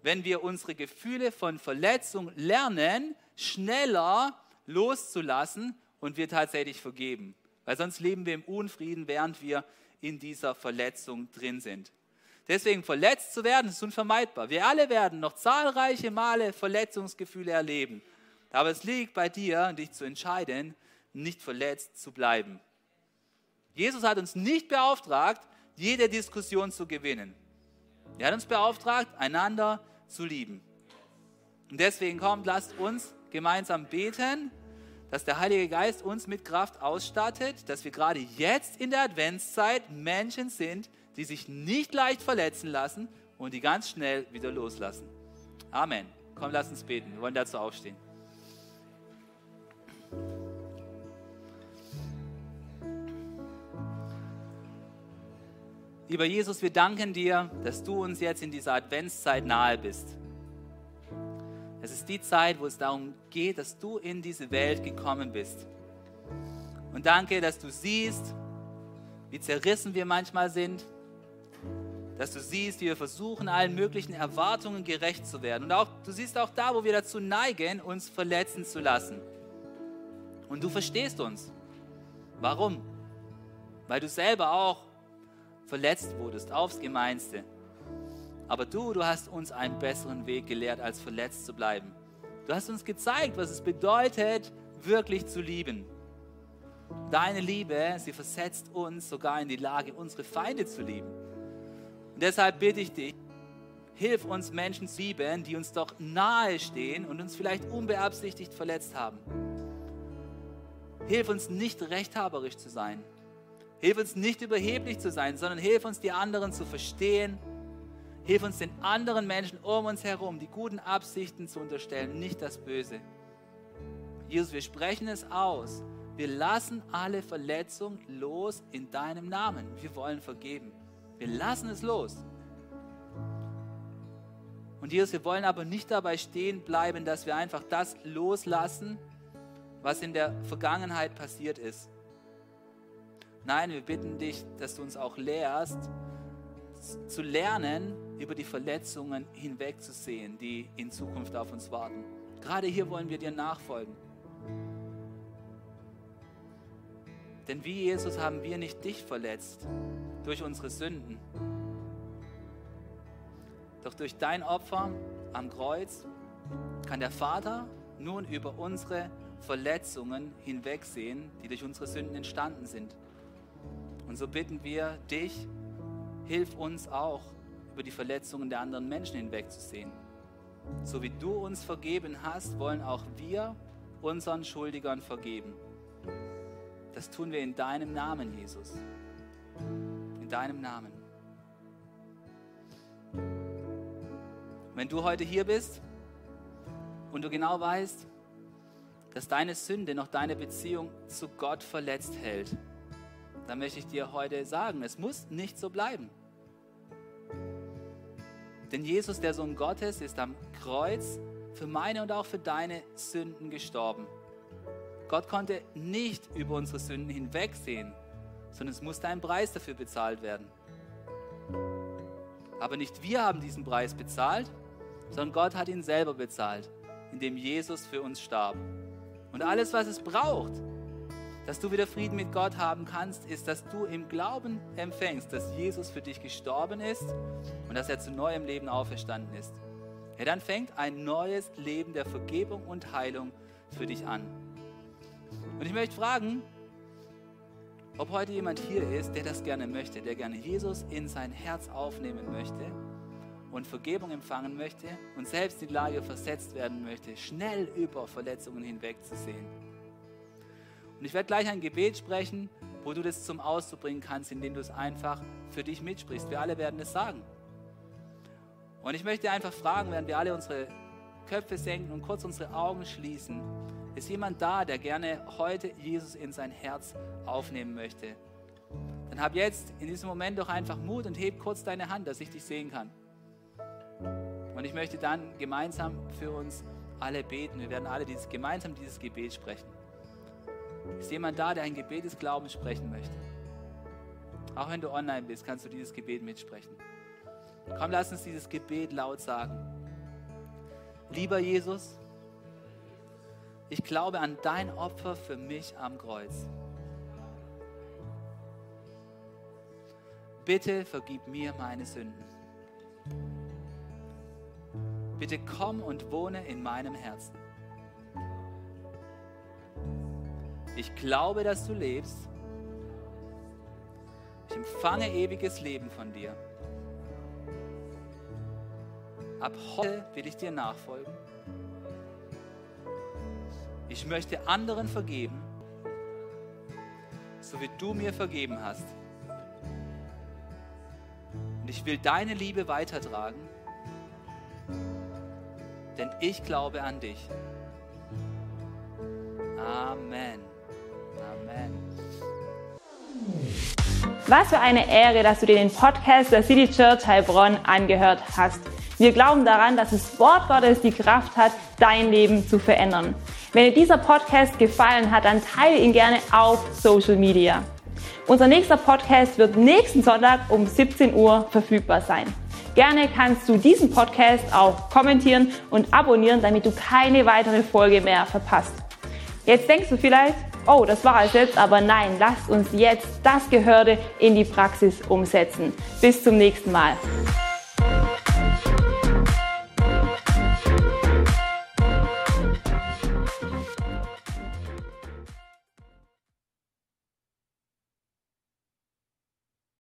[SPEAKER 2] wenn wir unsere Gefühle von Verletzung lernen, schneller loszulassen und wir tatsächlich vergeben. Weil sonst leben wir im Unfrieden, während wir in dieser Verletzung drin sind. Deswegen verletzt zu werden ist unvermeidbar. Wir alle werden noch zahlreiche Male Verletzungsgefühle erleben. Aber es liegt bei dir, dich zu entscheiden, nicht verletzt zu bleiben. Jesus hat uns nicht beauftragt, jede Diskussion zu gewinnen. Er hat uns beauftragt, einander zu lieben. Und deswegen kommt, lasst uns gemeinsam beten, dass der Heilige Geist uns mit Kraft ausstattet, dass wir gerade jetzt in der Adventszeit Menschen sind, die sich nicht leicht verletzen lassen und die ganz schnell wieder loslassen. Amen. Komm, lass uns beten. Wir wollen dazu aufstehen. Lieber Jesus, wir danken dir, dass du uns jetzt in dieser Adventszeit nahe bist. Es ist die Zeit, wo es darum geht, dass du in diese Welt gekommen bist. Und danke, dass du siehst, wie zerrissen wir manchmal sind, dass du siehst, wie wir versuchen, allen möglichen Erwartungen gerecht zu werden. Und auch, du siehst auch da, wo wir dazu neigen, uns verletzen zu lassen. Und du verstehst uns. Warum? Weil du selber auch verletzt wurdest, aufs Gemeinste. Aber du, du hast uns einen besseren Weg gelehrt, als verletzt zu bleiben. Du hast uns gezeigt, was es bedeutet, wirklich zu lieben. Deine Liebe, sie versetzt uns sogar in die Lage, unsere Feinde zu lieben. Und deshalb bitte ich dich, hilf uns Menschen zu lieben, die uns doch nahe stehen und uns vielleicht unbeabsichtigt verletzt haben. Hilf uns nicht rechthaberisch zu sein. Hilf uns nicht überheblich zu sein, sondern hilf uns, die anderen zu verstehen. Hilf uns, den anderen Menschen um uns herum die guten Absichten zu unterstellen, nicht das Böse. Jesus, wir sprechen es aus. Wir lassen alle Verletzungen los in deinem Namen. Wir wollen vergeben. Wir lassen es los. Und Jesus, wir wollen aber nicht dabei stehen bleiben, dass wir einfach das loslassen, was in der Vergangenheit passiert ist. Nein, wir bitten dich, dass du uns auch lehrst, zu lernen, über die Verletzungen hinwegzusehen, die in Zukunft auf uns warten. Gerade hier wollen wir dir nachfolgen. Denn wie Jesus haben wir nicht dich verletzt durch unsere Sünden. Doch durch dein Opfer am Kreuz kann der Vater nun über unsere Verletzungen hinwegsehen, die durch unsere Sünden entstanden sind. Und so bitten wir dich, hilf uns auch, über die Verletzungen der anderen Menschen hinwegzusehen. So wie du uns vergeben hast, wollen auch wir unseren Schuldigern vergeben. Das tun wir in deinem Namen, Jesus. In deinem Namen. Wenn du heute hier bist und du genau weißt, dass deine Sünde noch deine Beziehung zu Gott verletzt hält, dann möchte ich dir heute sagen, es muss nicht so bleiben. Denn Jesus, der Sohn Gottes, ist am Kreuz für meine und auch für deine Sünden gestorben. Gott konnte nicht über unsere Sünden hinwegsehen, sondern es musste ein Preis dafür bezahlt werden. Aber nicht wir haben diesen Preis bezahlt, sondern Gott hat ihn selber bezahlt, indem Jesus für uns starb. Und alles, was es braucht, dass du wieder Frieden mit Gott haben kannst, ist, dass du im Glauben empfängst, dass Jesus für dich gestorben ist und dass er zu neuem Leben auferstanden ist. Ja, dann fängt ein neues Leben der Vergebung und Heilung für dich an. Und ich möchte fragen, ob heute jemand hier ist, der das gerne möchte, der gerne Jesus in sein Herz aufnehmen möchte und Vergebung empfangen möchte und selbst in die Lage versetzt werden möchte, schnell über Verletzungen hinwegzusehen. Und ich werde gleich ein Gebet sprechen, wo du das zum Ausdruck bringen kannst, indem du es einfach für dich mitsprichst. Wir alle werden es sagen. Und ich möchte einfach fragen, während wir alle unsere Köpfe senken und kurz unsere Augen schließen, ist jemand da, der gerne heute Jesus in sein Herz aufnehmen möchte? Dann hab jetzt in diesem Moment doch einfach Mut und heb kurz deine Hand, dass ich dich sehen kann. Und ich möchte dann gemeinsam für uns alle beten. Wir werden alle dieses, gemeinsam dieses Gebet sprechen. Ist jemand da, der ein Gebet des Glaubens sprechen möchte? Auch wenn du online bist, kannst du dieses Gebet mitsprechen. Komm, lass uns dieses Gebet laut sagen. Lieber Jesus, ich glaube an dein Opfer für mich am Kreuz. Bitte vergib mir meine Sünden. Bitte komm und wohne in meinem Herzen. Ich glaube, dass du lebst. Ich empfange ewiges Leben von dir. Ab heute will ich dir nachfolgen. Ich möchte anderen vergeben, so wie du mir vergeben hast. Und ich will deine Liebe weitertragen denn ich glaube an dich. Amen.
[SPEAKER 1] Was für eine Ehre, dass du dir den Podcast der City Church Heilbronn angehört hast. Wir glauben daran, dass das Wort Gottes die Kraft hat, dein Leben zu verändern. Wenn dir dieser Podcast gefallen hat, dann teile ihn gerne auf Social Media. Unser nächster Podcast wird nächsten Sonntag um 17 Uhr verfügbar sein. Gerne kannst du diesen Podcast auch kommentieren und abonnieren, damit du keine weitere Folge mehr verpasst. Jetzt denkst du vielleicht, oh, das war es jetzt, aber nein, lasst uns jetzt das Gehörte in die Praxis umsetzen. Bis zum nächsten Mal.